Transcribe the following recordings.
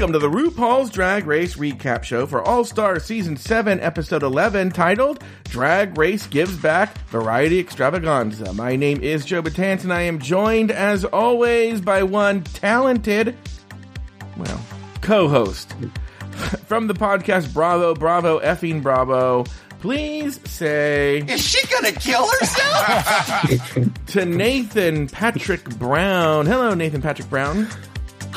Welcome to the RuPaul's Drag Race recap show for All Star Season 7, Episode 11, titled Drag Race Gives Back Variety Extravaganza. My name is Joe Betance, and I am joined, as always, by one talented, well, co host from the podcast Bravo, Bravo, effing Bravo. Please say Is she gonna kill herself? to Nathan Patrick Brown. Hello, Nathan Patrick Brown.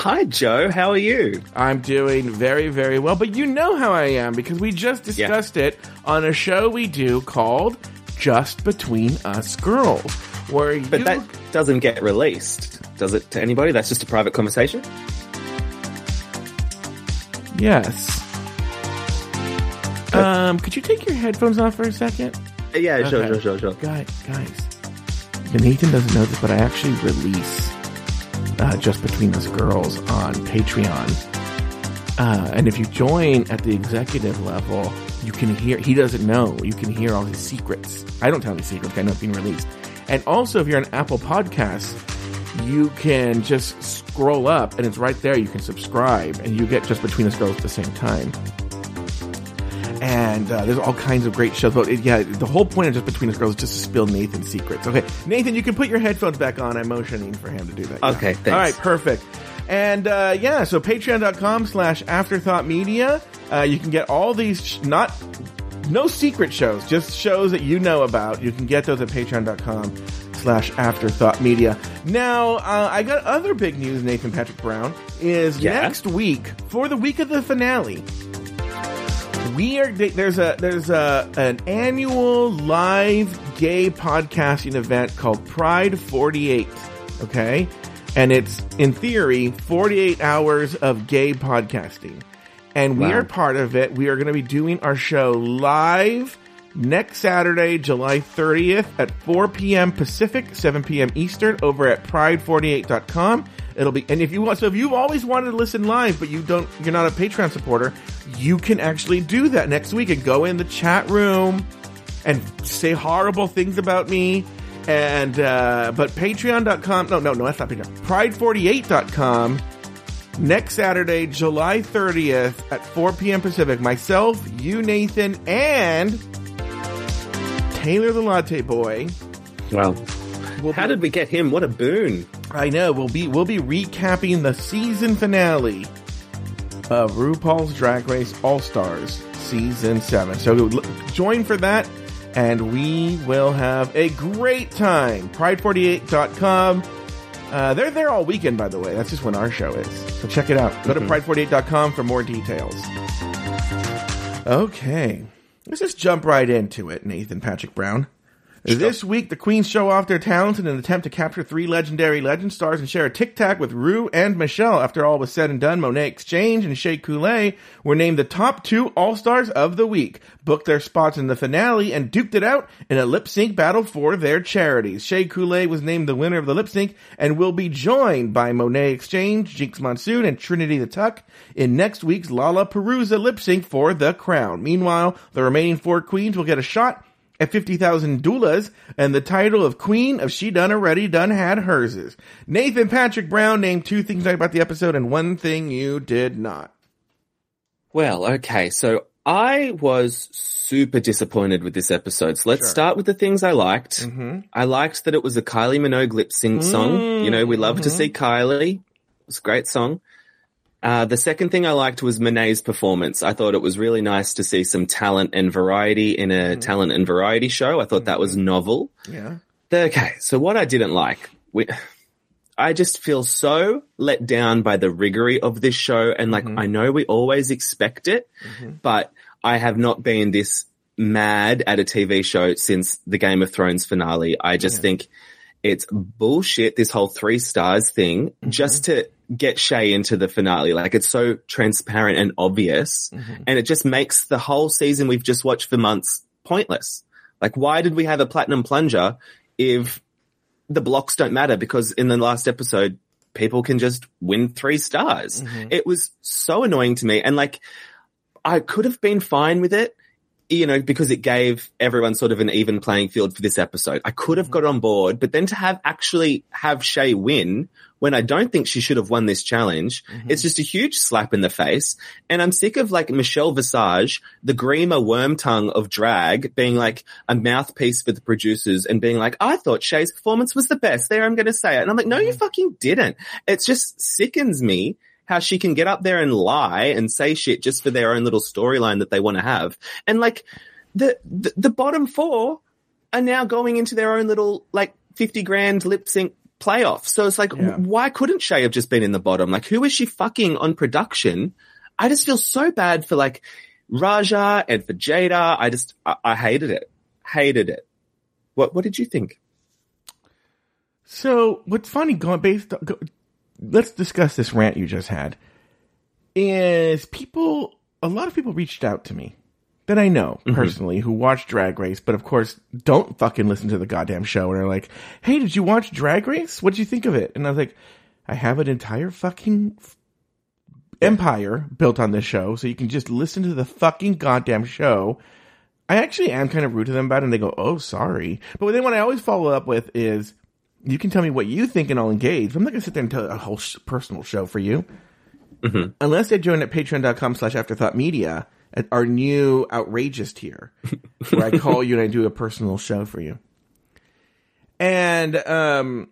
Hi, Joe. How are you? I'm doing very, very well, but you know how I am because we just discussed it on a show we do called Just Between Us Girls, where you But you, that doesn't get released, does it, to anybody? That's just a private conversation? yes. Um, could you take your headphones off for a second? Yeah, sure, Okay. sure, sure, sure. Guys, guys, Nathan doesn't know this, but I actually release uh, Just Between Us Girls on Patreon. Uh, and if you join at the executive level, you can hear, he doesn't know, you can hear all his secrets. I don't tell any secrets, I know it's being released. And also, if you're on Apple Podcasts, you can just scroll up and it's right there. You can subscribe and you get Just Between Us Girls at the same time and uh, there's all kinds of great shows. But it, yeah, the whole point of just between us girls is just to spill Nathan's secrets. Okay, Nathan, you can put your headphones back on. I'm motioning for him to do that. Yeah. Okay, thanks. All right, perfect. And uh, yeah, so patreon.com slash afterthought media. Uh, you can get all these sh- not no secret shows, just shows that you know about. You can get those at patreon.com slash afterthought media. Now, uh, I got other big news, Nathan Patrick Brown, is Yeah? next week for the week of the finale we are there's a there's a an annual live gay podcasting event called Pride 48 okay and it's in theory 48 hours of gay podcasting and we Wow. are part of it we are going to be doing our show live next Saturday July 30th at 4 p.m. Pacific 7 p.m. Eastern over at pride48.com It'll be, and if you want, so if you've always wanted to listen live, but you don't, you're not a Patreon supporter, you can actually do that next week and go in the chat room and say horrible things about me. And, uh, but patreon.com, no, no, no, that's not Patreon. Pride48.com next Saturday, July 30th at 4 p.m. Pacific. Myself, you, Nathan, and Taylor the Latte Boy. Well, how be- did we get him? What a boon. I know we'll be we'll be recapping the season finale of RuPaul's Drag Race All Stars season seven. So join for that, and we will have a great time. Pride48.com. Uh, they're there all weekend, by the way. That's just when our show is. So check it out. Go to pride48.com for more details. Okay. Let's just jump right into it, Nathan Patrick Brown. This week, the Queens show off their talents in an attempt to capture three legendary legend stars and share a tic tac with Ru and Michelle. After all was said and done, Monét X Change and Shea Coulee were named the top two All Stars of the week, booked their spots in the finale, and duked it out in a lip sync battle for their charities. Shea Coulee was named the winner of the lip sync and will be joined by Monet Exchange, Jinkx Monsoon, and Trinity the Tuck in next week's LaLaPaRUZa lip sync for the crown. Meanwhile, the remaining four queens will get a shot at 50,000 doulas and the title of Queen of She Done Already Done Had Herses. Nathan Patrick Brown named two things about the episode and one thing you did not. Well, okay, so I was super disappointed with this episode. So let's Sure. start with the things I liked. Mm-hmm. I liked that it was a Kylie Minogue lip sync song. You know, we love to Mhm. see Kylie. It's a great song. Uh, the second thing I liked was Monet's performance. I thought it was really nice to see some talent and variety in a talent and variety show. I thought that was novel. Yeah. Okay, so what I didn't like, we, I just feel so let down by the rigory of this show, and like Mhm. I know we always expect it, Mhm. but I have not been this mad at a TV show since the Game of Thrones finale. I just Yeah. think it's bullshit. This whole three stars thing, Mm-hmm. just to get Shea into the finale, like it's so transparent and obvious, Mhm. and it just makes the whole season we've just watched for months pointless. Like, why did we have a platinum plunger if the blocks don't matter? Because in the last episode, people can just win three stars. Mhm. It was so annoying to me. And like, I could have been fine with it you know, because it gave everyone sort of an even playing field for this episode. I could have mm-hmm. got on board, but then to have actually have Shea win when I don't think she should have won this challenge, mm-hmm. it's just a huge slap in the face. And I'm sick of like Michelle Visage, the Grima Wormtongue of drag, being like a mouthpiece for the producers and being like, I thought Shea's performance was the best. There, I'm going to say it. And I'm like, no, you mm-hmm. fucking didn't. It just sickens me how she can get up there and lie and say shit just for their own little storyline that they want to have. And like the, the, the bottom four are now going into their own little like 50 grand lip sync playoff. So it's like, Yeah. why couldn't Shea have just been in the bottom? Like who is she fucking on production? I just feel so bad for like Raja and for Jaida. I just, I, I hated it. Hated it. What, what did you think? So what's funny going based let's discuss this rant you just had. Is people a lot of people reached out to me that I know mm-hmm. personally who watch Drag Race, but of course don't fucking listen to the goddamn show and are like, "Hey, did you watch Drag Race? What'd you think of it?" And I was like, "I have an entire fucking f- empire built on this show, so you can just listen to the fucking goddamn show." I actually am kind of rude to them about it, and they go, "Oh, sorry." But then what I always follow up with is, "You can tell me what you think, and I'll engage." I'm not going to sit there and tell a whole sh- personal show for you, unless they join at Patreon.com/slash Afterthought Media at our new outrageous tier, where I call you and I do a personal show for you. And um,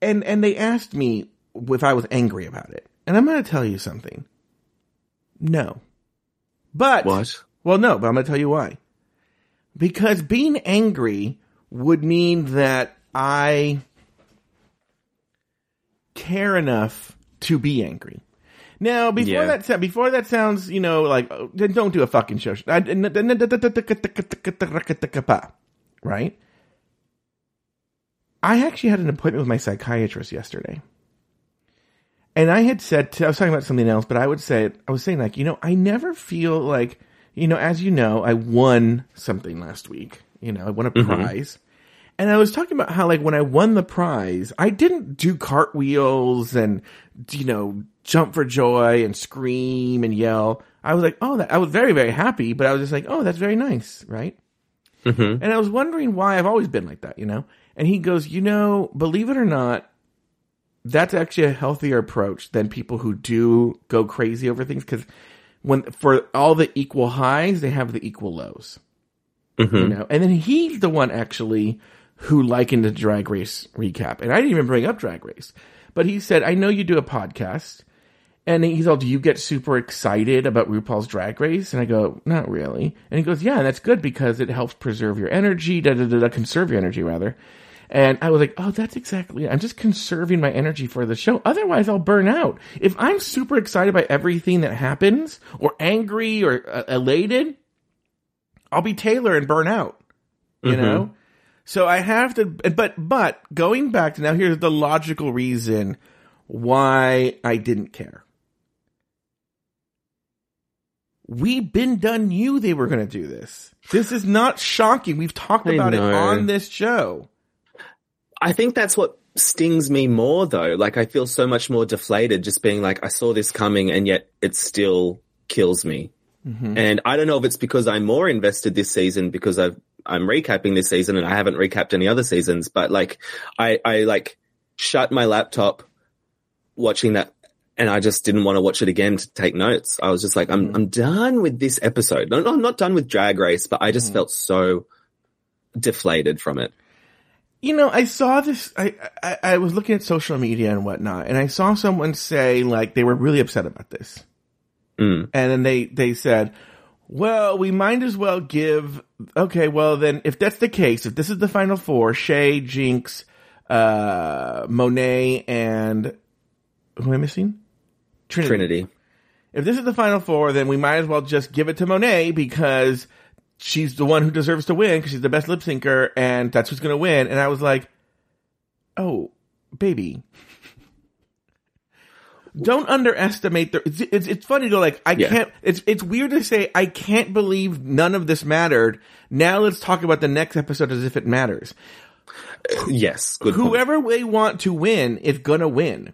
and and they asked me if I was angry about it, and I'm going to tell you something. No, but What? well, no, but I'm going to tell you why. Because being angry would mean that I care enough to be angry. Now, before Yeah. that, before that sounds, you know, like oh, then don't do a fucking show, right? I actually had an appointment with my psychiatrist yesterday. And I had said, to, I was talking about something else, but I would say, I was saying like, you know, I never feel like, you know, as you know, I won something last week. You know, I won a prize. And I was talking about how like when I won the prize, I didn't do cartwheels and, you know, jump for joy and scream and yell. I was like, oh, that, I was very, very happy, but I was just like, oh, that's very nice, right? Mm-hmm. And I was wondering why I've always been like that, you know? And he goes, you know, believe it or not, that's actually a healthier approach than people who do go crazy over things because when for all the equal highs, they have the equal lows. Mm-hmm. You know, and then he's the one actually who likened the drag race recap. And I didn't even bring up drag race, but he said, I know you do a podcast. And he's all, do you get super excited about RuPaul's drag race? And I go, not really. And he goes, yeah, that's good because it helps preserve your energy, da da da, da conserve your energy rather. And I was like, oh, that's exactly it. I'm just conserving my energy for the show. Otherwise, I'll burn out. If I'm super excited by everything that happens, or angry, or uh, elated, I'll be Taylor and burn out. You know? So I have to, but, but going back to now, here's the logical reason why I didn't care. We been done knew they were going to do this. This is not shocking. We've talked I about it on this show. I think that's what stings me more though. Like I feel so much more deflated just being like, I saw this coming and yet it still kills me. Mm-hmm. And I don't know if it's because I'm more invested this season because I've, I'm recapping this season and I haven't recapped any other seasons, but like I, I like shut my laptop watching that and I just didn't want to watch it again to take notes. I was just like, I'm, I'm done with this episode. No, no, I'm not done with Drag Race, but I just felt so deflated from it. You know, I saw this. I, I I was looking at social media and whatnot, and I saw someone say like they were really upset about this, Mm. and then they they said, "Well, we might as well give." Okay, well then, if that's the case, if this is the final four, Shea, Jinkx, uh, Monet, and who am I missing? Trinity. Trinity. If this is the final four, then we might as well just give it to Monet because she's the one who deserves to win because she's the best lip syncer and that's who's going to win. And I was like, oh, baby. Don't underestimate the. It's, it's, it's funny to go like I Yeah. can't. It's it's weird to say I can't believe none of this mattered. Now let's talk about the next episode as if it matters. Yes. Good point. Whoever they want to win is gonna win.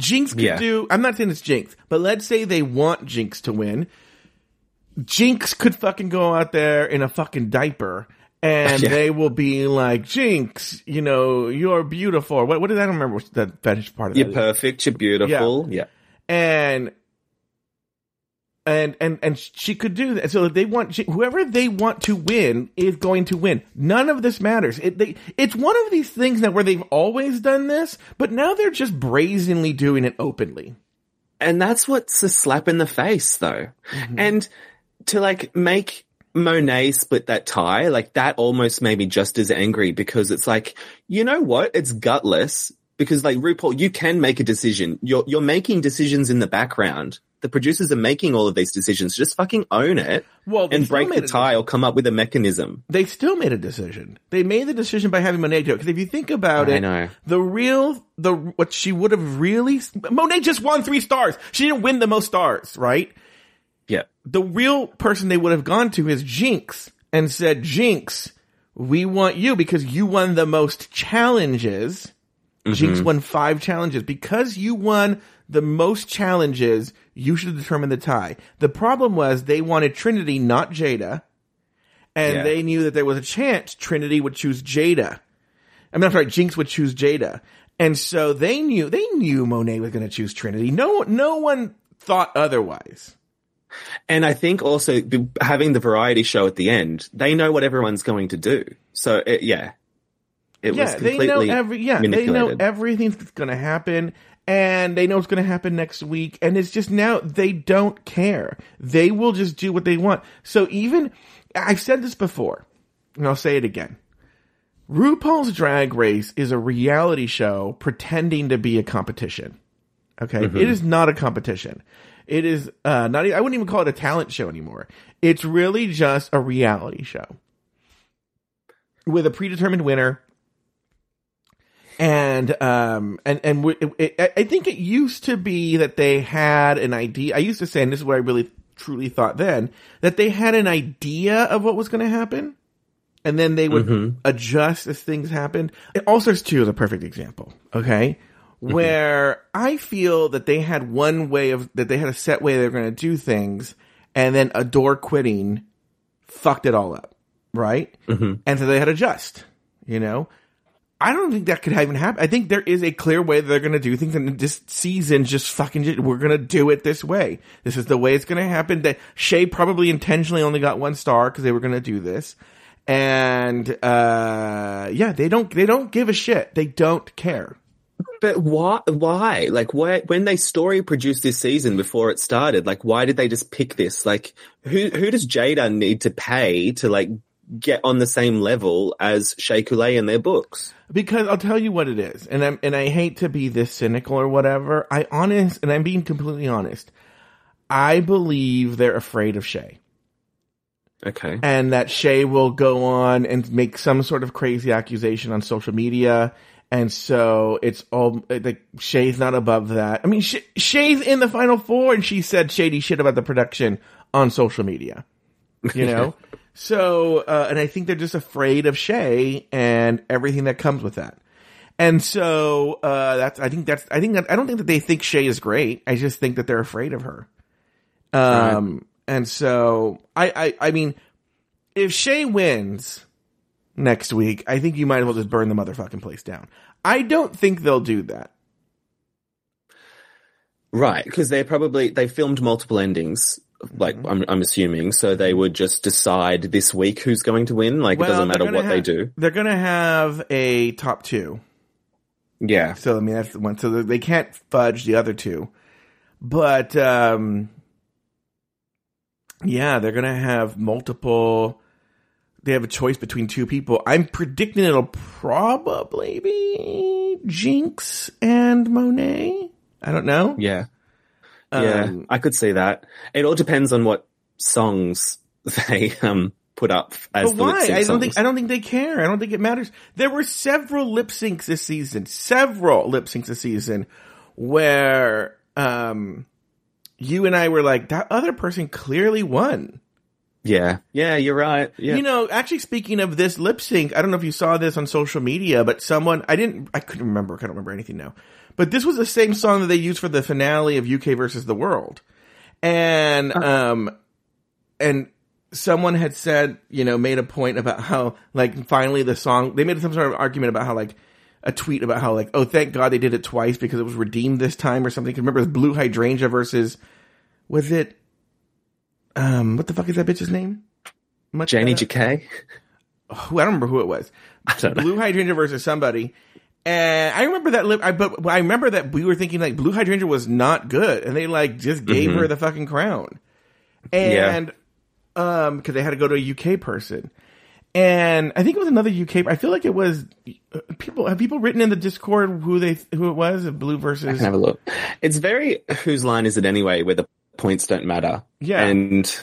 Jinkx could Yeah. do, I'm not saying it's Jinkx, but let's say they want Jinkx to win. Jinkx could fucking go out there in a fucking diaper and Yeah. they will be like, Jinkx, you know, you're beautiful. What, what did I don't remember what the fetish part of that. You're that is. perfect. You're beautiful. Yeah. and and and and she could do that. So they want she, whoever they want to win is going to win. None of this matters. It, they, it's one of these things now where they've always done this, but now they're just brazenly doing it openly. And that's what's a slap in the face though. Mm-hmm. And to like make Monet split that tie, like that almost made me just as angry because it's like, you know what? It's gutless because like RuPaul, you can make a decision. You're, you're making decisions in the background. The producers are making all of these decisions. Just fucking own it Well, and break the tie or come up with a mechanism. They still made a decision. They made the decision by having Monet do it. Because if you think about I it, know. the real the what she would have really Monet just won three stars. She didn't win the most stars, right? Yeah. the real person they would have gone to is Jinkx and said, Jinkx, we want you because you won the most challenges. Mm-hmm. Jinkx won five challenges. Because you won the most challenges, you should determine the tie. The problem was they wanted Trinity, not Jaida. And Yeah. they knew that there was a chance Trinity would choose Jaida. I mean, I'm sorry, Jinkx would choose Jaida. And so they knew, they knew Monet was going to choose Trinity. No, no one thought otherwise. And I think also having the variety show at the end, they know what everyone's going to do. So it, yeah, it was yeah, they completely know every yeah, they know everything's going to happen, and they know it's going to happen next week, and it's just now they don't care. They will just do what they want. So even I've said this before, and I'll say it again. RuPaul's Drag Race is a reality show pretending to be a competition. Okay, Mm-hmm. It is not a competition. It is uh, not. I wouldn't even call it a talent show anymore. It's really just a reality show with a predetermined winner. And um and and w- it, it, I think it used to be that they had an idea. I used to say, and this is what I really truly thought then, that they had an idea of what was going to happen, and then they would adjust as things happened. All Stars Two is a perfect example. Okay, where I feel that they had one way of that they had a set way they were going to do things, and then Adore quitting fucked it all up, right? Mm-hmm. And so they had to adjust. You know, I don't think that could even happen. I think there is a clear way that they're going to do things, and this season just fucking we're going to do it this way. This is the way it's going to happen. That Shea probably intentionally only got one star because they were going to do this, and uh yeah, they don't they don't give a shit. They don't care. But why? Why? Like, why? When they story produced this season before it started, like, why did they just pick this? Like, who who does Jaida need to pay to like get on the same level as Shea Coulee in their books? Because I'll tell you what it is, and I'm and I hate to be this cynical or whatever. I honest, and I'm being completely honest. I believe they're afraid of Shea. Okay. and that Shea will go on and make some sort of crazy accusation on social media. And so it's all like Shea's not above that. I mean, Sh- Shea's in the final four and she said shady shit about the production on social media, you know? so, uh, and I think they're just afraid of Shea and everything that comes with that. And so, uh, that's, I think that's, I think that, I don't think that they think Shea is great. I just think that they're afraid of her. Um, and so I, I, I mean, if Shea wins next week, I think you might as well just burn the motherfucking place down. I don't think they'll do that. Right, because they're probably they filmed multiple endings. Like Mm-hmm. I'm, I'm assuming, so they would just decide this week who's going to win. Like it doesn't matter what they do. They're gonna have a top two. Yeah, So I mean that's the one. So they can't fudge the other two. But um yeah, they're gonna have multiple. They have a choice between two people. I'm predicting it'll probably be Jinkx and Monet. I don't know. yeah, yeah. Um, I could see that. It all depends on what songs they um put up as But why? I don't think I don't think they care. I don't think it matters. There were several lip syncs this season, several lip syncs this season, where um, you and I were like, that other person clearly won. Yeah, yeah. You're right. Yeah, You know, actually speaking of this lip sync, I don't know if you saw this on social media, but someone I didn't I couldn't remember, I don't remember anything now. But this was the same song that they used for the finale of UK versus the World. And um and someone had said, you know, made a point about how like finally the song they made some sort of argument about how like a tweet about how like oh thank God they did it twice because it was redeemed this time or something. 'Cause Remember, it was Blu Hydrangea versus was it um what the fuck is that bitch's name? Much Janie better. JK. who I don't remember who it was. Blu Hydrangea versus somebody. And I remember that lip, I, but I remember that we were thinking like Blu Hydrangea was not good and they like just gave her the fucking crown. And, um, cause they had to go to a UK person. And I think it was another UK, I feel like it was uh, people, have people written in the Discord who they, who it was? Blue versus, I Can have a look. It's very whose line is it anyway, where the points don't matter. Yeah. and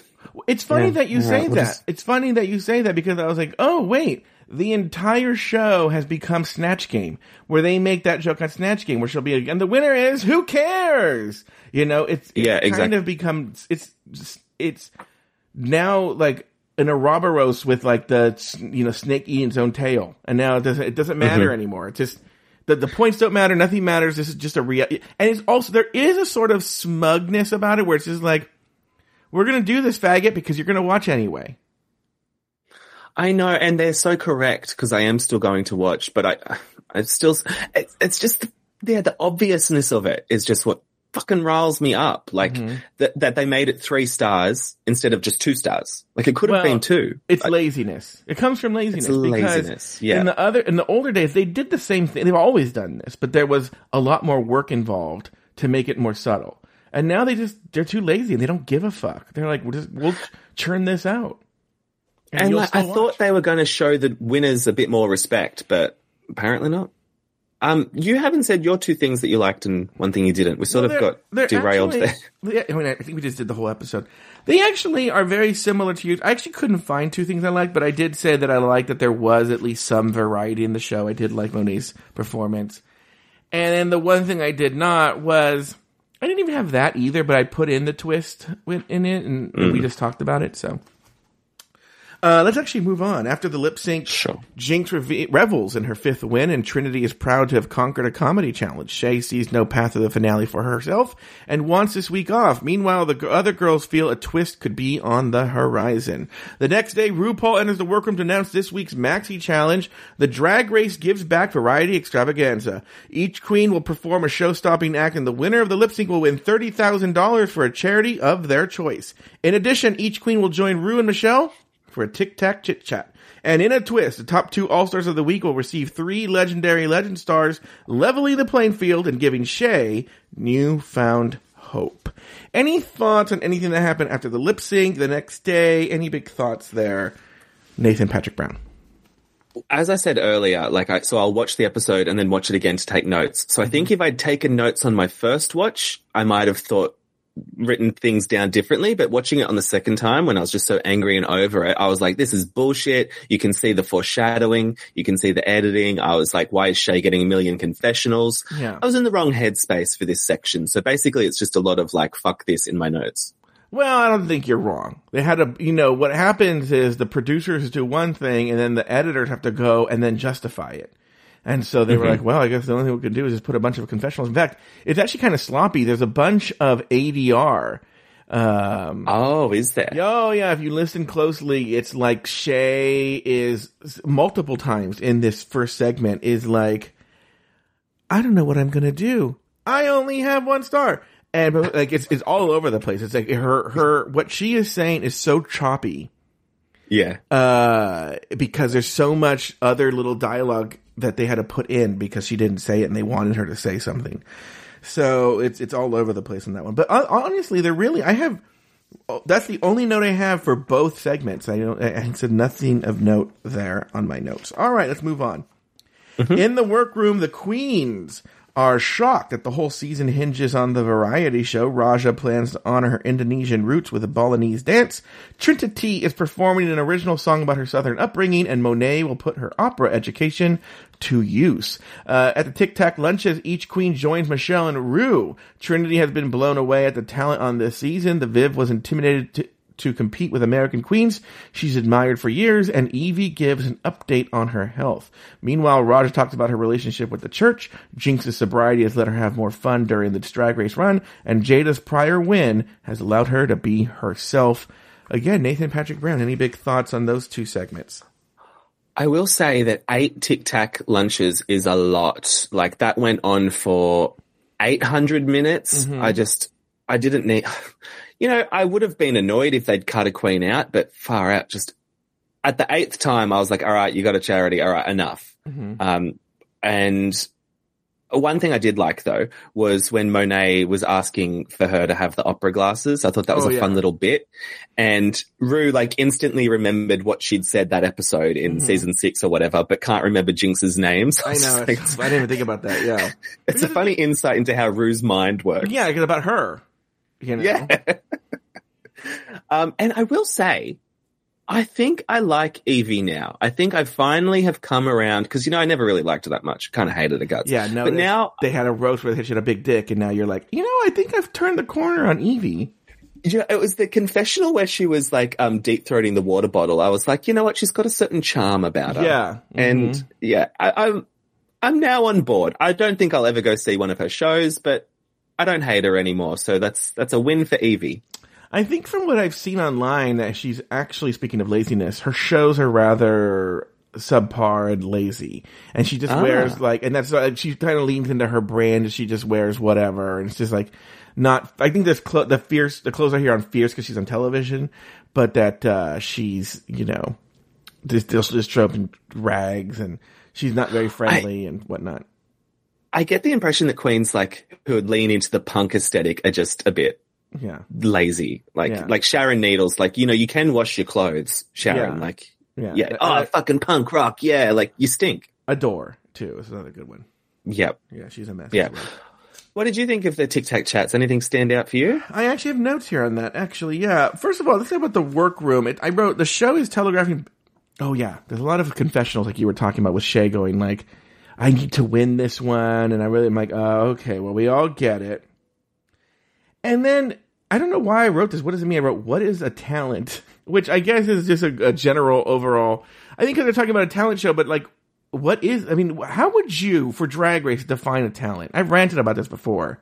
It's funny Yeah. that you say we'll that. just- It's funny that you say that because I was like, oh wait, the entire show has become Snatch Game, where they make that joke on Snatch Game, where she'll be, and the winner is who cares? You know, it's, it's Yeah, kind exactly. of become it's it's now like an Ouroboros with like the you know snake eating its own tail, and now it doesn't it doesn't matter Mm-hmm. anymore. It's just. The, the points don't matter. Nothing matters. This is just a real, and it's also, there is a sort of smugness about it where it's just like, we're gonna do this faggot because you're gonna watch anyway. I know, and they're so correct because I am still going to watch, but I, I still, it's, it's just, yeah, the obviousness of it is just what fucking riles me up. Like Mm-hmm. that, that they made it three stars instead of just two stars. Like it could have Well, been two. It's laziness. It comes from laziness. It's laziness, yeah. In the other, in the older days, they did the same thing. They've always done this, but there was a lot more work involved to make it more subtle. And now they just they're too lazy and they don't give a fuck. They're like, we'll just we'll churn this out. And you'll like, I watch. thought they were going to show the winners a bit more respect, but apparently not. Um, you haven't said your two things that you liked and one thing you didn't. We sort Well, of got derailed actually- there. Yeah, I mean, I think we just did the whole episode. They actually are very similar to you. I actually couldn't find two things I liked, but I did say that I liked that there was at least some variety in the show. I did like Monet's performance. And then the one thing I did not was I didn't even have that either, but I put in the twist in it, and we just talked about it. So uh, let's actually move on. After the lip sync, Sure. Jinkx reve- revels in her fifth win, and Trinity is proud to have conquered a comedy challenge. Shea sees no path to the finale for herself and wants this week off. Meanwhile, the g- other girls feel a twist could be on the horizon. The next day, RuPaul enters the workroom to announce this week's Maxi Challenge. The Drag Race gives back variety extravaganza. Each queen will perform a show-stopping act, and the winner of the lip sync will win thirty thousand dollars for a charity of their choice. In addition, each queen will join Ru and Michelle for a tic tac chit chat. And in a twist, the top two All Stars of the week will receive three legendary legend stars, leveling the playing field and giving Shea newfound hope. Any thoughts on anything that happened after the lip sync, the next day? Any big thoughts there? Nathan Patrick Brown. as I said earlier, like I, so I'll watch the episode and then watch it again to take notes. So I think if I'd taken notes on my first watch, I might have thought, written things down differently, but watching it on the second time when I was just so angry and over it, I was like, this is bullshit. You can see the foreshadowing. You can see the editing. I was like, why is Shea getting a million confessionals? Yeah. I was in the wrong headspace for this section. So basically it's just a lot of like, fuck this in my notes. Well, I don't think you're wrong. They had a, you know, what happens is the producers do one thing and then the editors have to go and then justify it. And so they were like, well, I guess the only thing we can do is just put a bunch of confessionals. In fact, it's actually kind of sloppy. There's a bunch of ADR. Um, Oh, is there? Oh yeah, if you listen closely, it's like Shea is multiple times in this first segment is like, I don't know what I'm gonna do. I only have one star, and like it's it's all over the place. It's like her her what she is saying is so choppy Yeah. uh, because there's so much other little dialogue that they had to put in because she didn't say it and they wanted her to say something. So it's it's all over the place on that one. But uh, honestly, they're really I have oh, that's the only note I have for both segments. I don't I I said nothing of note there on my notes. All right, let's move on. Mm-hmm. In the workroom, the queens are shocked that the whole season hinges on the variety show. Raja plans to honor her Indonesian roots with a Balinese dance. Trinity is performing an original song about her southern upbringing, and Monet will put her opera education to use. Uh, at the Tic Tac lunches, each queen joins Michelle and Ru. Trinity has been blown away at the talent on this season. The Viv was intimidated to to compete with American queens she's admired for years, and Yvie gives an update on her health. Meanwhile, Raja talks about her relationship with the church. Jinkx's sobriety has let her have more fun during the drag race run, and Jaida's prior win has allowed her to be herself. again, Nathan Patrick Brown. Any big thoughts on those two segments? I will say that eight Tic Tac lunches is a lot. Like that went on for 800 minutes. Mm-hmm. I just, I didn't need, you know, I would have been annoyed if they'd cut a queen out, but far out, just at the eighth time, I was like, all right, you got a charity. All right, enough. Mm-hmm. Um, and one thing I did like though was when Monet was asking for her to have the opera glasses. I thought that was Oh, a yeah. fun little bit. And Ru like instantly remembered what she'd said that episode in season six or whatever, but can't remember Jinkx's name. So Mm-hmm. I know. like, I didn't even think about that. Yeah. it's a funny insight into how Ru's mind works. Yeah, about her. You know? Yeah. um, and I will say, I think I like Yvie now. I think I finally have come around because you know I never really liked her that much. Kind of hated her guts. Yeah, no. but now they had a roast where she had a big dick, and now you're like, you know, I think I've turned the corner on Yvie. Yeah, it was the confessional where she was like um deep throating the water bottle. I was like, you know what? She's got a certain charm about her. Yeah. and Mhm. yeah, I, I'm I'm now on board. I don't think I'll ever go see one of her shows, but I don't hate her anymore. So that's that's a win for Yvie. I think from what I've seen online that she's actually speaking of laziness, her shows are rather subpar and lazy, and she just Ah. wears like, and that's like she kind of leans into her brand. She just wears whatever, and it's just like not. I think this clo- the fierce the clothes are here on fierce because she's on television, but that uh she's you know just just, just show up in rags and she's not very friendly and whatnot. I get the impression that queens like who would lean into the punk aesthetic are just a bit Yeah, lazy. Like Yeah. like Sharon Needles, like you know you can wash your clothes, Sharon. Yeah. Like yeah, yeah, oh I- fucking punk rock, yeah. Like you stink. adore too is another good one. Yep. Yeah, she's a mess. Yeah. well. What did you think of the Tic Tac chats? Anything stand out for you? I actually have notes here on that. Actually, yeah. First of all, let's say about the workroom. It, I wrote the show is telegraphing. Oh yeah, there's a lot of confessionals like you were talking about with Shea going like, "I need to win this one," and I really am like, "Oh, okay. Well, we all get it." And then I don't know why I wrote this. What does it mean? I wrote, "What is a talent?" Which I guess is just a, a general overall. I think because they're talking about a talent show, but like, what is? I mean, how would you for Drag Race define a talent? I've ranted about this before,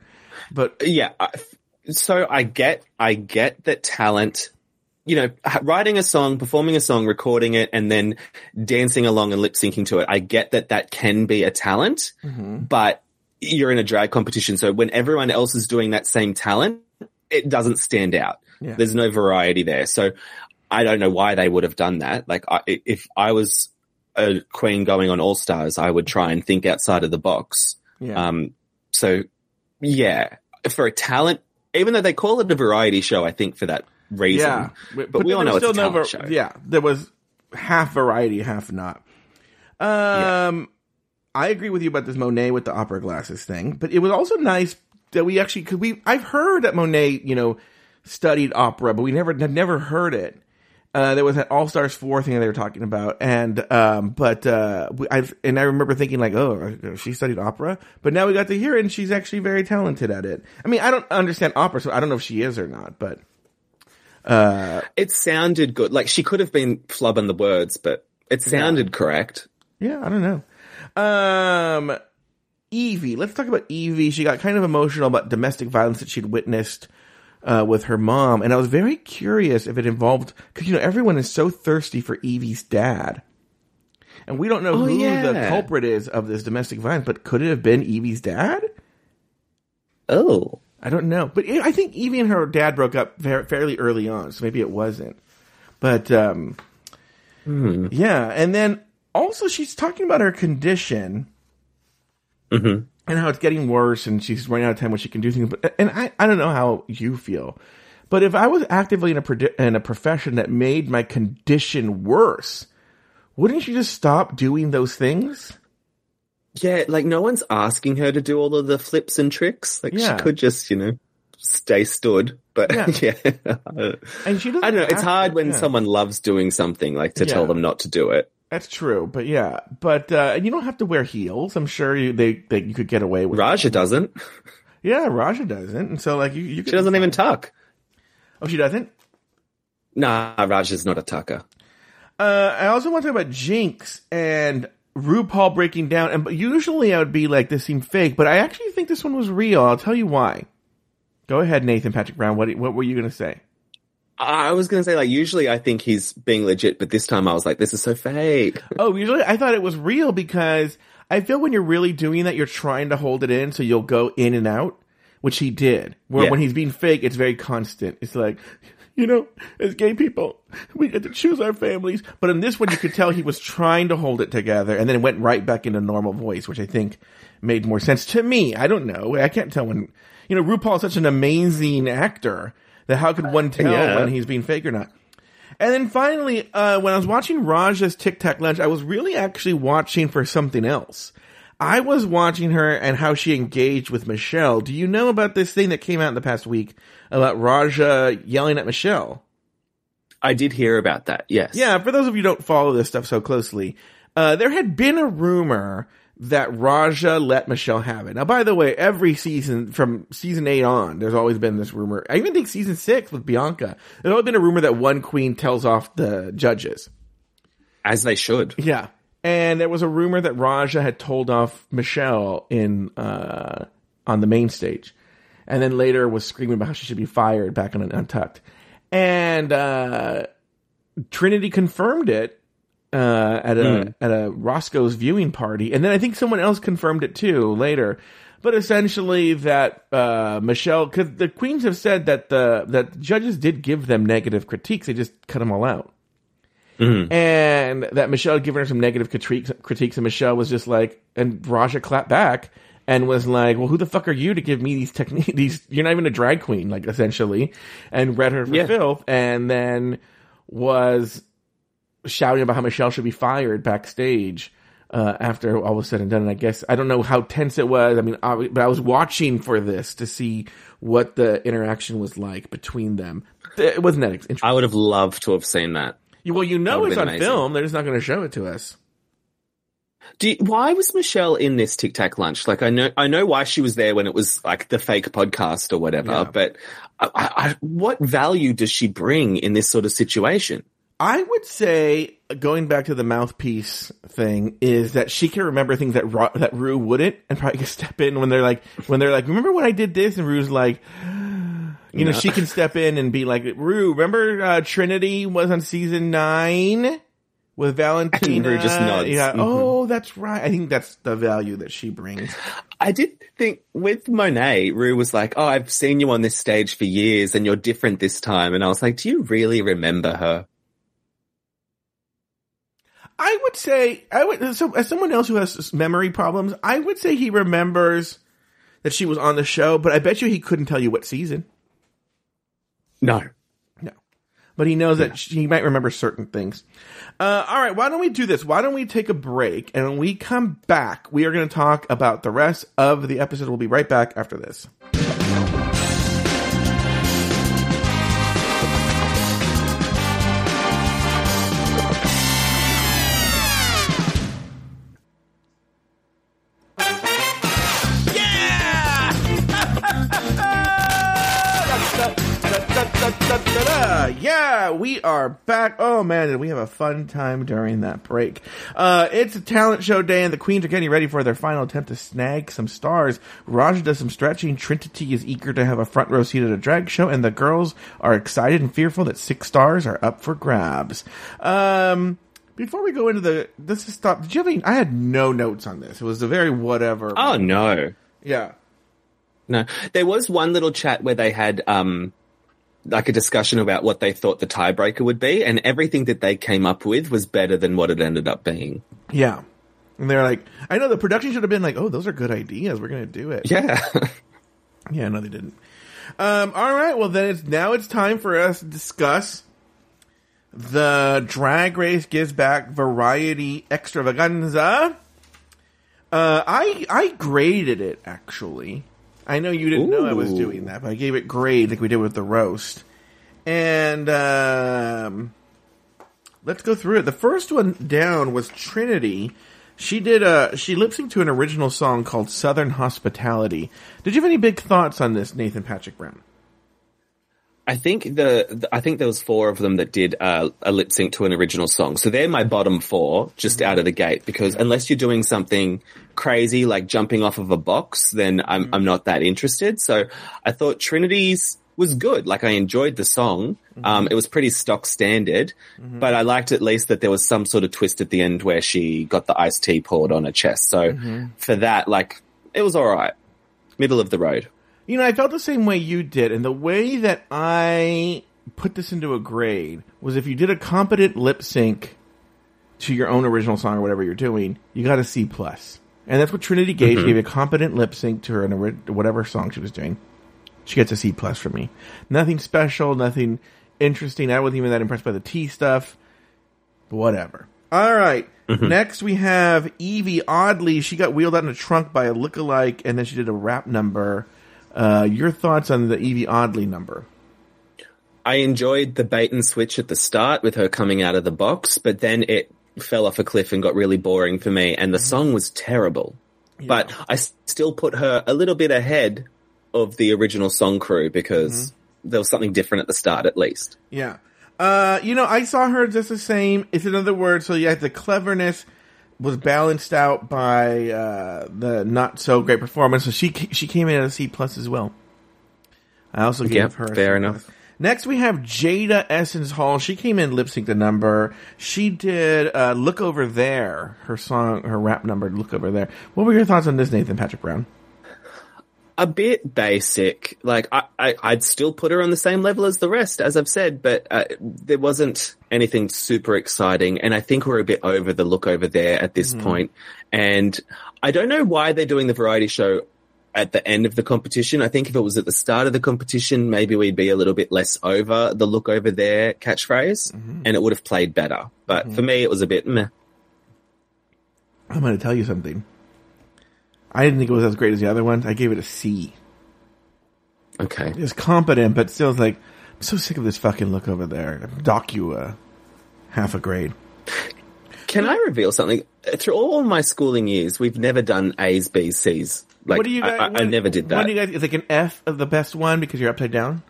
but Yeah. So I get, I get that talent, you know, writing a song, performing a song, recording it, and then dancing along and lip syncing to it. I get that that can be a talent, but you're in a drag competition. So when everyone else is doing that same talent, it doesn't stand out. Yeah. There's no variety there. So I don't know why they would have done that. Like I, if I was a queen going on All Stars, I would try and think outside of the box. yeah. Um, so yeah, for a talent, even though they call it a variety show, I think for that reason. Yeah, But, we all know it's a talent show. Yeah, there was half variety, half not. Um, I agree with you about this Monet with the opera glasses thing, but it was also nice that we actually because we I've heard that Monet you know studied opera, but we never had never heard it. Uh, there was an All Stars four thing they were talking about, and um, but uh, I've and I remember thinking like, oh, she studied opera, but now we got to hear it, and she's actually very talented at it. I mean, I don't understand opera, so I don't know if she is or not, but It sounded good. Like she could have been flubbing the words, but it sounded correct. Yeah, I don't know. Um, Yvie. Let's talk about Yvie. She got kind of emotional about domestic violence that she'd witnessed uh, with her mom, and I was very curious if it involved because you know everyone is so thirsty for Yvie's dad, and we don't know Oh, who the culprit is of this domestic violence. But could it have been Yvie's dad? Oh. I don't know, but I think Yvie and her dad broke up very, fairly early on, so maybe it wasn't. But um, yeah, and then also she's talking about her condition Mhm. and how it's getting worse, and she's running out of time when she can do things. But and I, I don't know how you feel, but if I was actively in a predi- in a profession that made my condition worse, wouldn't you just stop doing those things? Yeah, like no one's asking her to do all of the flips and tricks. Like Yeah. she could just, you know, stay stood. But Yeah. yeah, And she doesn't. I don't know. It's hard to- when yeah. someone loves doing something, like to tell them not to do it. That's true, but yeah, but uh, you don't have to wear heels. I'm sure you they, they you could get away with. Raja doesn't. Yeah, Raja doesn't, and so like you, you She doesn't even tuck. Oh, she doesn't. Nah, Raja's not a tucker. Uh, I also want to talk about Jinkx and RuPaul breaking down. And but usually I would be like, this seemed fake, but I actually think this one was real. I'll tell you why. Go ahead, Nathan Patrick Brown. What what were you going to say? I was gonna say like usually I think he's being legit, but this time I was like, this is so fake. Oh, usually I thought it was real because I feel when you're really doing that, you're trying to hold it in, so you'll go in and out, which he did. Where Yeah. when he's being fake, it's very constant. It's like, you know, as gay people, we get to choose our families. But in this one, you could tell he was trying to hold it together, and then it went right back into normal voice, which I think made more sense to me. I don't know. I can't tell when, you know, RuPaul's such an amazing actor that how could one tell Yeah. when he's being fake or not? And then finally, uh, when I was watching Raja's Tic Tac Lunch, I was really actually watching for something else. I was watching her and how she engaged with Michelle. Do you know about this thing that came out in the past week about Raja yelling at Michelle? I did hear about that. Yes. Yeah, for those of you who don't follow this stuff so closely, uh, there had been a rumor that Raja let Michelle have it. Now, by the way, every season from season eight on, there's always been this rumor. I even think season six with Bianca, there's always been a rumor that one queen tells off the judges. As they should. Yeah. And there was a rumor that Raja had told off Michelle in uh on the main stage. And then later was screaming about how she should be fired back on Untucked. And uh Trinity confirmed it uh at a at a Roscoe's viewing party. And then I think someone else confirmed it too later. But essentially that uh Michelle cuz the queens have said that the that the judges did give them negative critiques, they just cut them all out and that Michelle had given her some negative critiques, critiques, and Michelle was just like, and Raja clapped back and was like, "Well, who the fuck are you to give me these techniques? These you're not even a drag queen, like essentially," and read her for Yeah. filth, and then was shouting about how Michelle should be fired backstage. Uh, after all was said and done, and I guess I don't know how tense it was. I mean, I, but I was watching for this to see what the interaction was like between them. It wasn't that interesting. I would have loved to have seen that. Well, you know it's on amazing. film. They're just not going to show it to us. Do you, why was Michelle in this Tic Tac lunch? Like I know, I know why she was there when it was like the fake podcast or whatever, Yeah. but I, I, I, what value does she bring in this sort of situation? I would say, going back to the mouthpiece thing, is that she can remember things that Ru, that Ru wouldn't, and probably can step in when they're like, when they're like, remember when I did this, and Ru's like, you know, No. she can step in and be like, Ru, remember uh, Trinity was on season nine with Valentina? Just nods. Yeah. Mhm. Oh, that's right. I think that's the value that she brings. I did think with Monet, Ru was like, "Oh, I've seen you on this stage for years, and you're different this time." And I was like, "Do you really remember her?" I would say I would so as someone else who has memory problems, I would say he remembers that she was on the show, but I bet you he couldn't tell you what season. No. No. But he knows that she, he might remember certain things. Uh, all right, why don't we do this? Why don't we take a break and when we come back, we are going to talk about the rest of the episode. We'll be right back after this. We are back. Oh man, did we have a fun time during that break. Uh, it's a talent show day and the queens are getting ready for their final attempt to snag some stars. Raja does some stretching. Trinity is eager to have a front row seat at a drag show and the girls are excited and fearful that six stars are up for grabs. Um, before we go into the, this is stop. Did you have any, I had no notes on this. It was a very whatever. Oh no, yeah. no. There was one little chat where they had um like a discussion about what they thought the tiebreaker would be, and everything that they came up with was better than what it ended up being. Yeah. And they're like, I know the production should have been like, oh, those are good ideas. We're going to do it. Yeah. Yeah, no, they didn't. Um, all right. Well, then it's now it's time for us to discuss the Drag Race Gives Back Variety Extravaganza. Uh, I I graded it actually. I know you didn't know I was doing that, but I gave it grade like we did with the roast. And um, let's go through it. The first one down was Trinity. She did a she lip synced to an original song called Southern Hospitality. Did you have any big thoughts on this, Nathan Patrick Brown? I think the, the- I think there was four of them that did uh, a lip sync to an original song. So they're my bottom four just mm-hmm. out of the gate because unless you're doing something crazy like jumping off of a box, then I'm mm-hmm. I'm not that interested. So I thought Trinity's was good. Like I enjoyed the song. Mm-hmm. Um, it was pretty stock standard, but I liked at least that there was some sort of twist at the end where she got the iced tea poured on her chest. So for that, like, it was alright. Middle of the road. You know, I felt the same way you did, and the way that I put this into a grade was if you did a competent lip sync to your own original song or whatever you're doing, you got a C plus, and that's what Trinity Gage mm-hmm. gave a competent lip sync to her ori- whatever song she was doing. She gets a C plus from me. Nothing special, nothing interesting. I wasn't even that impressed by the T stuff. Whatever. All right. Mm-hmm. Next we have Yvie Oddly. She got wheeled out in a trunk by a lookalike, and then she did a rap number. Uh, your thoughts on the Yvie Oddly number? I enjoyed the bait and switch at the start with her coming out of the box, but then it fell off a cliff and got really boring for me, and the song was terrible. But I still put her a little bit ahead of the original song crew because there was something different at the start, at least. Yeah. Uh, you know, I saw her just the same. It's another word. So yeah, the cleverness was balanced out by uh, the not so great performance. So she she came in at a C plus as well. I also gave Yeah, her a fair enough. Next, we have Jaida Essence Hall. She came in lip sync the number. She did uh, "Look Over There," her song, her rap number. "Look Over There." What were your thoughts on this, Nathan Patrick Brown? A bit basic. Like, I, I, I'd still put her on the same level as the rest, as I've said, but uh, there wasn't anything super exciting. And I think we're a bit over the look over there at this mm-hmm. point. And I don't know why they're doing the variety show at the end of the competition. I think if it was at the start of the competition, maybe we'd be a little bit less over the look over there catchphrase mm-hmm. and it would have played better. But mm-hmm. for me, it was a bit meh. I'm going to tell you something. I didn't think it was as great as the other ones. I gave it a C. Okay. It was competent, but still, it's like I'm so sick of this fucking look over there. Dock you a uh, half a grade. Can I reveal something? Through all my schooling years, we've never done A's, B's, C's. Like, what do you guys? I, I, I never did that. What do you guys? Is like an F of the best one because you're upside down.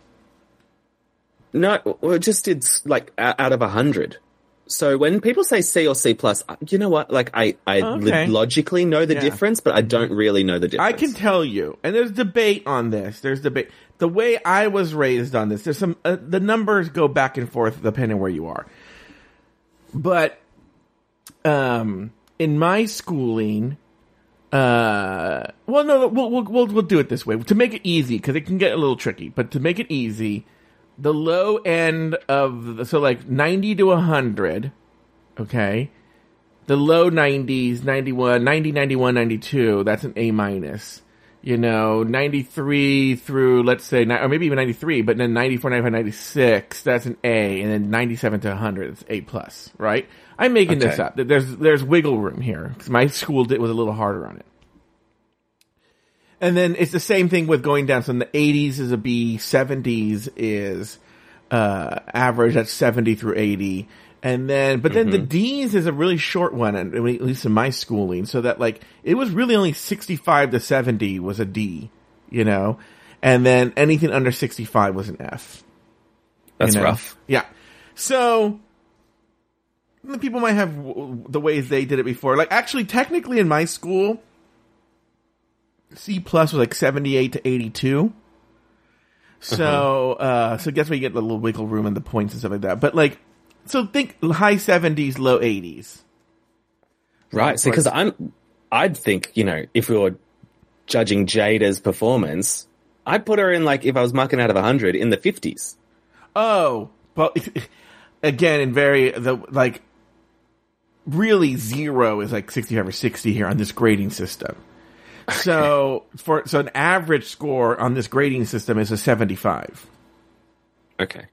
No, it just did like out of a hundred. So when people say C or C plus, you know what? Like I, I Okay. logically know the Yeah. difference, but I don't really know the difference. I can tell you, and there's debate on this. There's debate. The way I was raised on this, there's some. Uh, the numbers go back and forth depending where you are. But, um, in my schooling, uh, well, no, we'll we'll we'll, we'll do it this way to make it easy because it can get a little tricky. But to make it easy, the low end of the, so like ninety to hundred, okay. The low 90s, 91, 90, 91, 92, that's an A minus. You know, 93 through, let's say, or maybe even 93, but then 94, 95, 96, that's an A, and then 97 to 100, it's A plus, right? I'm making this up. There's, there's wiggle room here, because my school did, was a little harder on it. And then it's the same thing with going down. So in the 80s is a B, 70s is uh, average. That's 70 through 80. And then, but then the D's is a really short one, and at least in my schooling. So that like it was really only 65 to 70 was a D, you know, and then anything under 65 was an F. That's you know? rough. Yeah. So the people might have w- the ways they did it before. Like actually, technically, in my school, C plus was like seventy eight to eighty two. So, uh, so guess where you get the little wiggle room and the points and stuff like that. But like, so think high seventies, low eighties. Right. So, because I'm, I'd think, you know, if we were judging Jaida's performance, I'd put her in like, if I was marking out of 100, in the 50s. Oh, but again, in very the like, really zero is like sixty five or sixty here on this grading system. So for so an average score on this grading system is a seventy five. Okay.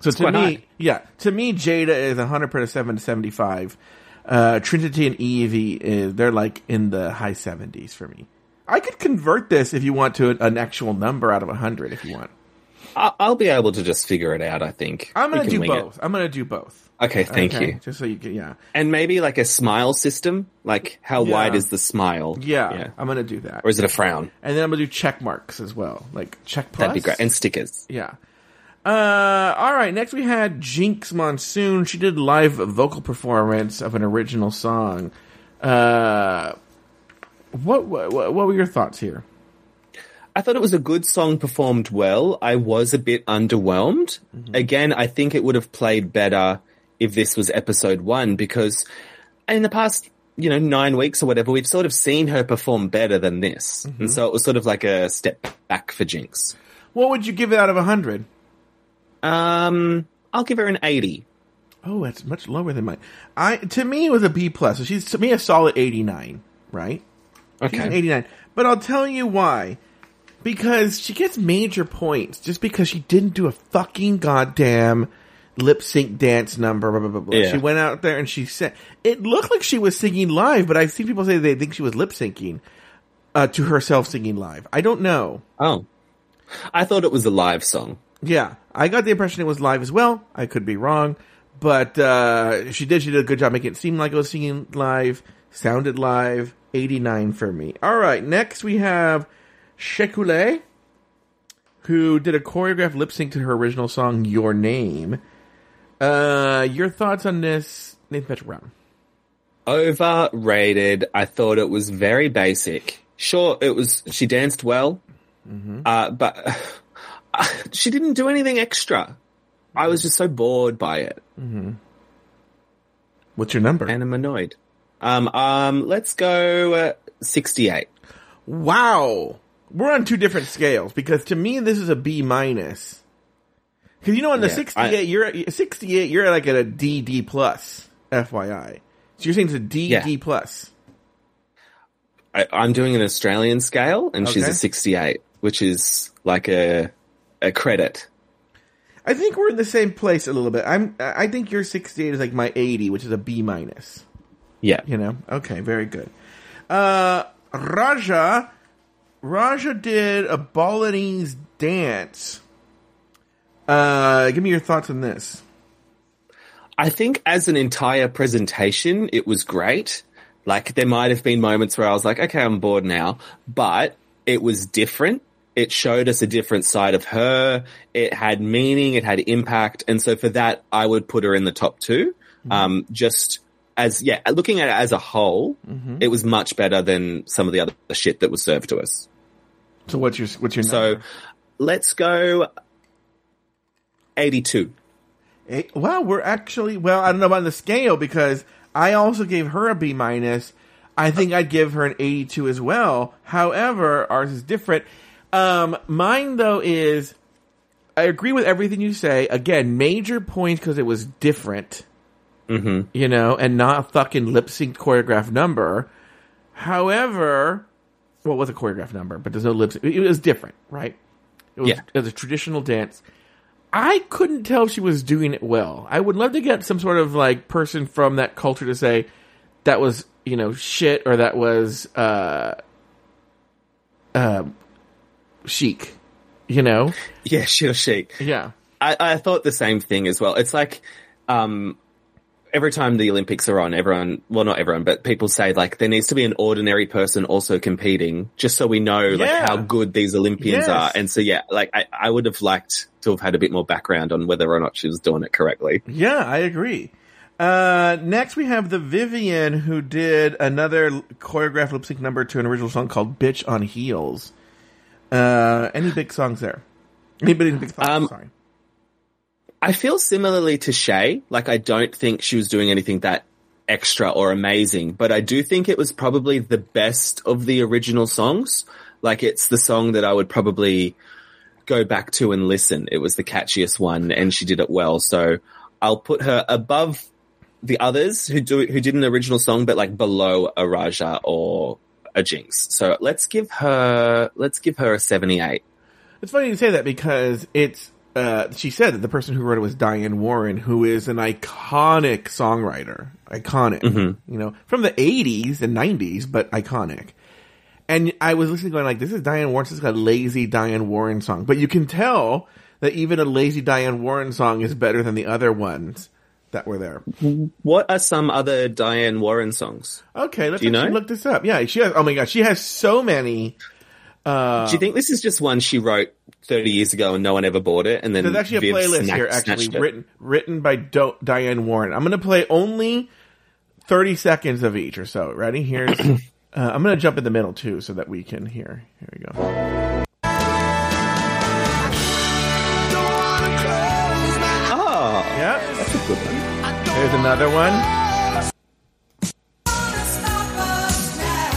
So to me, high. yeah, to me, Jaida is 100% 7 to 75. Uh, Trinity and Yvie is, they're like in the high 70s for me. I could convert this if you want to an actual number out of 100 if you want. I'll be able to just figure it out, I think. I'm going to do wing it. both. I'm going to do both. Okay, thank Okay? you. Just so you can, yeah. And maybe like a smile system? Like, how Yeah. wide is the smile? Yeah, I'm going to do that. Or is it a frown? And then I'm going to do check marks as well. Like check plus. That'd be great. And stickers. Yeah. Uh, all right. Next, we had Jinkx Monsoon. She did live vocal performance of an original song. Uh, what what what were your thoughts here? I thought it was a good song performed well. I was a bit underwhelmed. Again, I think it would have played better if this was episode one because in the past, you know, nine weeks or whatever, we've sort of seen her perform better than this. And so it was sort of like a step back for Jinkx. What would you give it out of 100? Um, I'll give her an 80. Oh, that's much lower than mine. I to me it was a B plus. So she's to me a solid 89, right? She's an 89. But I'll tell you why. Because she gets major points just because she didn't do a fucking goddamn lip sync dance number. Blah, blah, blah, blah. Yeah. She went out there and she said it looked like she was singing live, but I've seen people say they think she was lip syncing uh, to herself singing live. I don't know. Oh. I thought it was a live song. Yeah, I got the impression it was live as well. I could be wrong, but uh, she did. She did a good job making it seem like it was singing live, sounded live. Eighty nine for me. All right, next we have Shea Couleé, who did a choreographed lip sync to her original song "Your Name." Uh, your thoughts on this, Nathan Patrick Brown? Overrated. I thought it was very basic. Sure, it was, she danced well, uh, but she didn't do anything extra. I was just so bored by it What's your number? and I'm annoyed. Um, um, let's go, uh, 68. Wow. We're on two different scales because to me this is a B minus. Cause you know in the Yeah, 68 I- you're at 68 you're like at a D D plus FYI. So you're saying it's a D Yeah. Plus. I, I'm doing an Australian scale and she's a 68, which is like a, a credit. I think we're in the same place a little bit. I'm I think your 68 is like my 80 which is a B minus. Yeah. You know? Okay, very good. Uh Raja Raja did a Balinese dance. Uh give me your thoughts on this. I think as an entire presentation, it was great. Like there might have been moments where I was like, okay, I'm bored now, but it was different. It showed us a different side of her. It had meaning. It had impact. And so for that, I would put her in the top 2 Um, just as, yeah, looking at it as a whole, it was much better than some of the other shit that was served to us. So what's your what's your So let's go 82. Eh, Well, we're actually well. I don't know about the scale because I also gave her a B minus. I think I'd give her an eighty-two as well. However, ours is different. Um, mine though is I agree with everything you say. Again, major points because it was different. Mm-hmm. You know, and not a fucking lip sync choreographed number. However, what was a choreographed number? But there's no lip sync. It was different, right? It was, Yeah. it was a traditional dance. I couldn't tell if she was doing it well. I would love to get some sort of like person from that culture to say that was, you know, shit or that was uh uh chic. You know? Yeah, sure, chic. Yeah. I, I thought the same thing as well. It's like, um, every time the Olympics are on, everyone, well, not everyone, but people say like there needs to be an ordinary person also competing just so we know like Yeah. how good these Olympians Yes. are. And so, yeah, like I, I would have liked to have had a bit more background on whether or not she was doing it correctly. Yeah, I agree. Uh, next we have the Vivienne who did another choreographed lip sync number to an original song called Bitch on Heels. Uh, any big songs there? Anybody big thoughts? Um, Sorry. I feel similarly to Shea. Like I don't think she was doing anything that extra or amazing, but I do think it was probably the best of the original songs. Like it's the song that I would probably go back to and listen. It was the catchiest one and she did it well. So I'll put her above the others who do who did an original song, but like below a Raja or a Jinkx. So let's give her let's give her a seventy eight. It's funny you say that because it's uh, she said that the person who wrote it was Diane Warren, who is an iconic songwriter, iconic, you know, from the '80s and '90s, but iconic. And I was listening, going like, "This is Diane Warren. This is a lazy Diane Warren song," but you can tell that even a lazy Diane Warren song is better than the other ones that were there. What are some other Diane Warren songs? Okay, let's you know? actually look this up. Yeah, she has. Oh my gosh, she has so many. Do you think this is just one she wrote 30 years ago and no one ever bought it. And then there's actually Viv a playlist here, actually written written by Do- Diane Warren. I'm gonna play only 30 seconds of each or so. Ready? Here's. uh, I'm gonna jump in the middle too, so that we can hear. Here we go. Ah, oh, yeah, that's a good one. There's another one.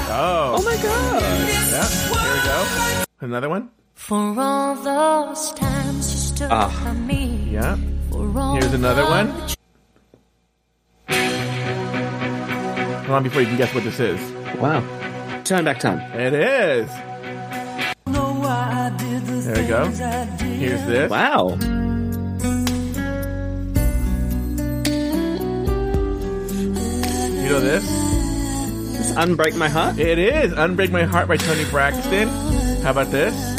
Oh, oh my god! Yeah, here we go. Another one. For all those times you stood Ah. by me. Yeah. For all Here's another one. Come on, before you can guess what this is. Wow. Turn back time. It is. There we go. Here's this. Wow. You know this? Does Unbreak My Heart? It is "Unbreak My Heart" by Toni Braxton. How about this?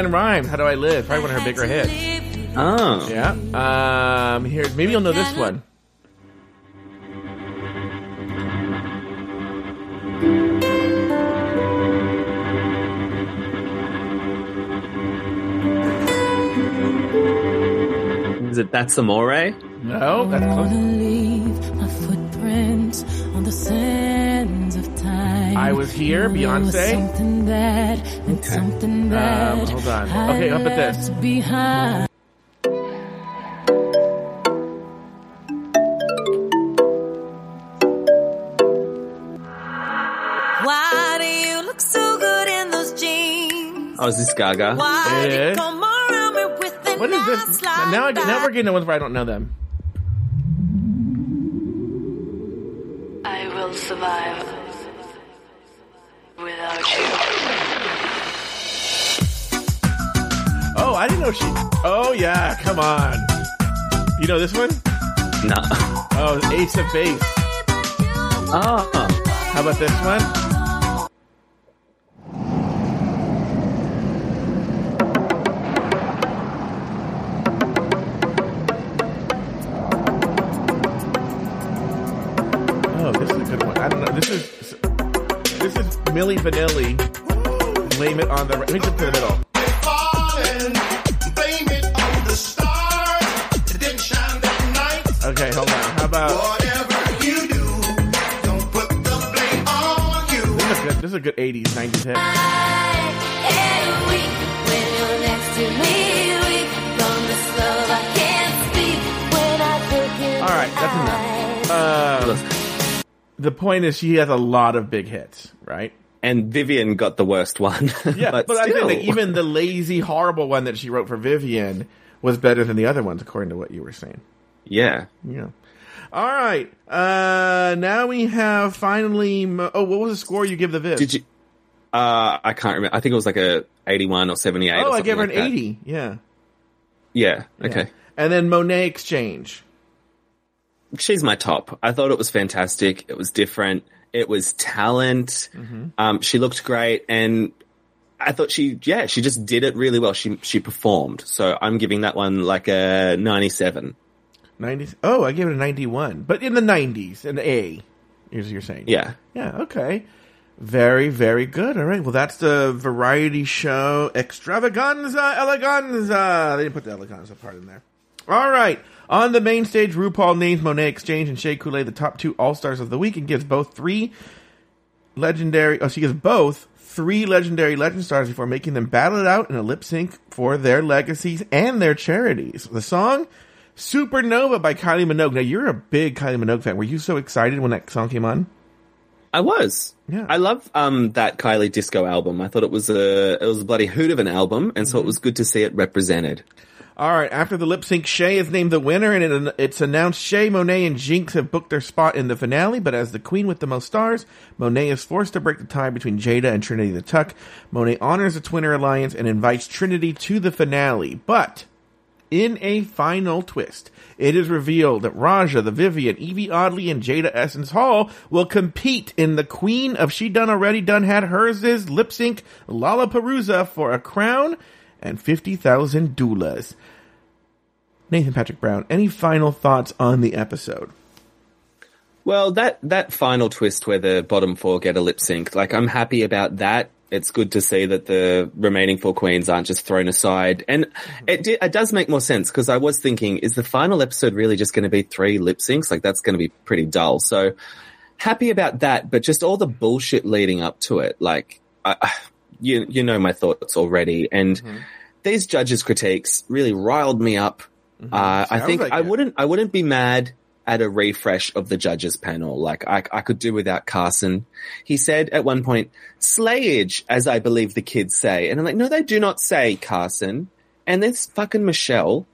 LeAnn Rimes. How do I live? Probably one of her bigger hits. Oh. Yeah. Um. Here, maybe you'll know this one. Is it That's Amore? No, that's I close. I Was Here, There Beyonce. Something that and something that Um, hold on. Okay, up at this. Behind. Why do you look so good in those jeans? Oh, is this Gaga? Why It do you is. come around me with the What is this? like Now, I, now we're getting the ones where I don't know them. I will survive without you. Oh, I didn't know she. Oh yeah, come on. You know this one? No. Oh, Ace of Base. Oh. How about this one? Milli Vanilli. Blame it on the. Let me jump to the middle. it on the stars. It didn't shine that night. Okay, hold on. How about Whatever you do, don't put the blame on you. this? Is a good, this is a good '80s, '90s hit. Every week when you're next to me, we gone this love I can't speak when I look in All right, that's enough. Uh, the point is, she has a lot of big hits, right? And Vivienne got the worst one. Yeah, but, but, I think that even the lazy, horrible one that she wrote for Vivienne was better than the other ones, according to what you were saying. yeah. Yeah. All right. Uh, now we have finally. Mo- oh, what was the score you give the Viv? Did you? Uh, I can't remember. I think it was like a 81 or 78. or Oh, I gave her an that. eighty. Yeah. Yeah. Yeah. Okay. And then Monét X Change. She's my top. I thought it was fantastic. It was different. It was talent. Mm-hmm. Um, she looked great and I thought she, yeah, she just did it really well. She, she performed. So I'm giving that one like a 97. 90s. Oh, I gave it a 91. But in the 90s, an A, is what you're saying. Yeah. Yeah, okay. Very, very good. All right. Well, that's the variety show extravaganza eleganza. They didn't put the eleganza part in there. All right. On the main stage, RuPaul names Monét X Change and Shea Coulee the top two All Stars of the week and gives both three legendary. Oh, she gives both three legendary legend stars before making them battle it out in a lip sync for their legacies and their charities. The song Supernova by Kylie Minogue. Now you're a big Kylie Minogue fan. Were you so excited when that song came on? I was. Yeah. I love um that Kylie disco album. I thought it was a it was a bloody hoot of an album, and so Mm-hmm. it was good to see it represented. All right. After the lip sync, Shea is named the winner, and it, it's announced Shea, Monét, and Jinkx have booked their spot in the finale. But as the queen with the most stars, Monét is forced to break the tie between Jaida and Trinity the Tuck. Monét honors the Twinner alliance and invites Trinity to the finale. But in a final twist, it is revealed that Raja, the Vivienne, Yvie Oddly, and Jaida Essence Hall will compete in the Queen of She Done Already Done Had Hers is lip sync LaLaPaRUZa for a crown and 50,000 doulas. Nathan Patrick Brown, any final thoughts on the episode? Well, that that final twist where the bottom four get a lip sync, like I'm happy about that. It's good to see that the remaining four queens aren't just thrown aside. And it, di- it does make more sense because I was thinking, is the final episode really just going to be three lip syncs? Like that's going to be pretty dull. So happy about that, but just all the bullshit leading up to it. Like, I, you, you know my thoughts already. And Mm-hmm. these judges' critiques really riled me up. Uh, I think like I it. wouldn't, I wouldn't be mad at a refresh of the judges panel. Like I, I could do without Carson. He said at one point, slayage, as I believe the kids say. And I'm like, no, they do not say Carson. And this fucking Michelle,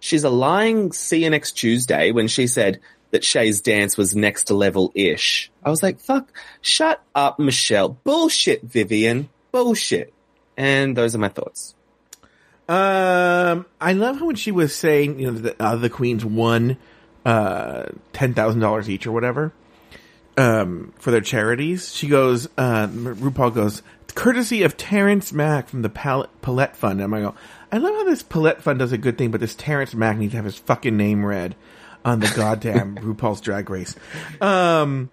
she's a lying see you next Tuesday when she said that Shea's dance was next level ish. I was like, fuck, shut up, Michelle. Bullshit, Vivian. Bullshit. And those are my thoughts. Um, I love how when she was saying, you know, the other queens won uh ten thousand dollars each or whatever, um, for their charities. She goes, uh, RuPaul goes, courtesy of Terrence Mack from the Pal- Palette Fund. And I go, I love how this Palette Fund does a good thing, but this Terrence Mack needs to have his fucking name read on the goddamn RuPaul's Drag Race. Um,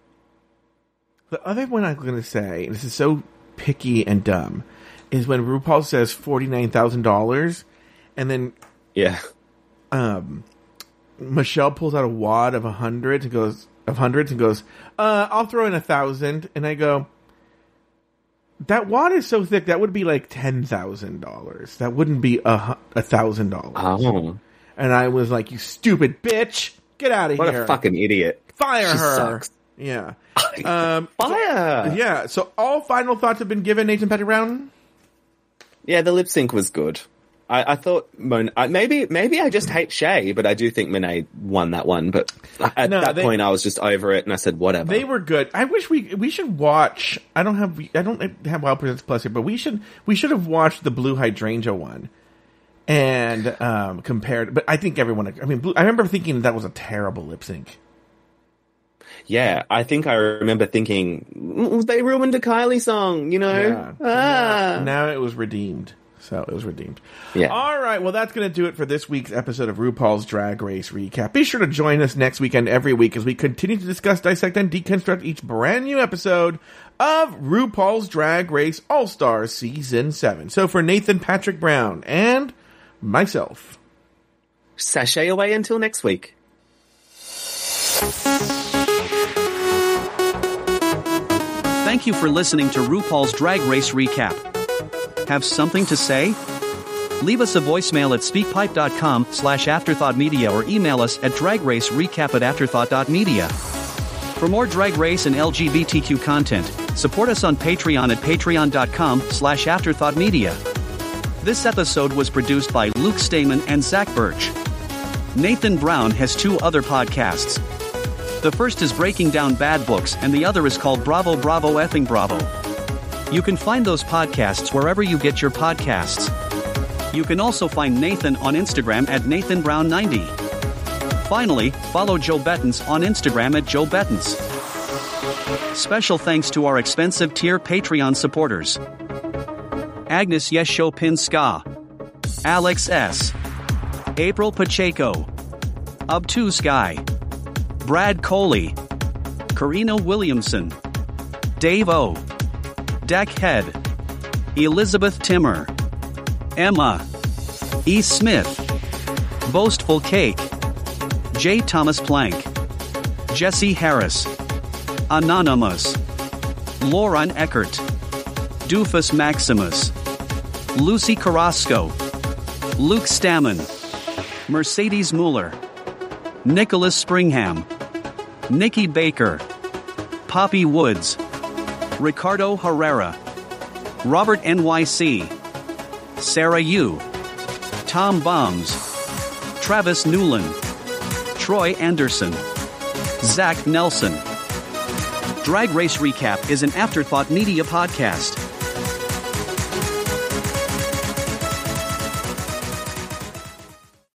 the other one I'm going to say, and this is so picky and dumb, is when RuPaul says forty nine thousand dollars, and then Yeah. um, Michelle pulls out a wad of a hundred and goes of hundreds and goes, uh, I'll throw in a thousand, and I go, that wad is so thick that would be like ten thousand dollars. That wouldn't be a a thousand dollars. Oh. And I was like, you stupid bitch, get out of What here, What a fucking idiot. fire she her. sucks. Yeah. Um, Fire! yeah. So all final thoughts have been given, Nathan Petty Brown. Yeah, the lip sync was good. I, I thought Mon- I, maybe maybe I just hate Shea, but I do think Monét won that one. But at No, that they- point, I was just over it, and I said whatever. They were good. I wish we we should watch. I don't have I don't have WOW Presents Plus here, but we should we should have watched the Blu Hydrangea one and um compared. But I think everyone. I mean, Blu, I remember thinking that was a terrible lip sync. Yeah, I think I remember thinking "Mm, they ruined a Kylie song. You know, Yeah. ah. Now it was redeemed. So it was redeemed. Yeah. All right. Well, that's going to do it for this week's episode of RuPaul's Drag Race Recap. Be sure to join us next weekend every week as we continue to discuss, dissect, and deconstruct each brand new episode of RuPaul's Drag Race All Stars Season 7. So for Nathan Patrick Brown and myself, sashay away until next week. Thank you for listening to RuPaul's Drag Race Recap. Have something to say? Leave us a voicemail at speakpipe.com slash afterthoughtmedia or email us at dragracerecap at afterthought.media. For more Drag Race and LGBTQ content, support us on Patreon at patreon.com slash afterthoughtmedia. This episode was produced by Luke Stamen and Zach Birch. Nathan Brown has two other podcasts. The first is Breaking Down Bad Books, and the other is called Bravo Bravo Effing Bravo. You can find those podcasts wherever you get your podcasts. You can also find Nathan on Instagram at NathanBrown90. Finally, follow Joe Betance on Instagram at Joe Betance. Special thanks to our expensive tier Patreon supporters Agnes Yesho Pinska, Alex S., April Pacheco, Ubtu Sky. Brad Coley, Karina Williamson, Dave O, Deck Head, Elizabeth Timmer, Emma, E. Smith, Boastful Cake, J. Thomas Plank, Jesse Harris, Anonymous, Lauren Eckert, Doofus Maximus, Lucy Carrasco, Luke Stammen, Mercedes Mueller, Nicholas Springham, Nikki Baker, Poppy Woods, Ricardo Herrera, Robert NYC, Sarah Yu, Tom Bombs, Travis Newland, Troy Anderson, Zach Nelson. Drag Race Recap is an Afterthought Media podcast.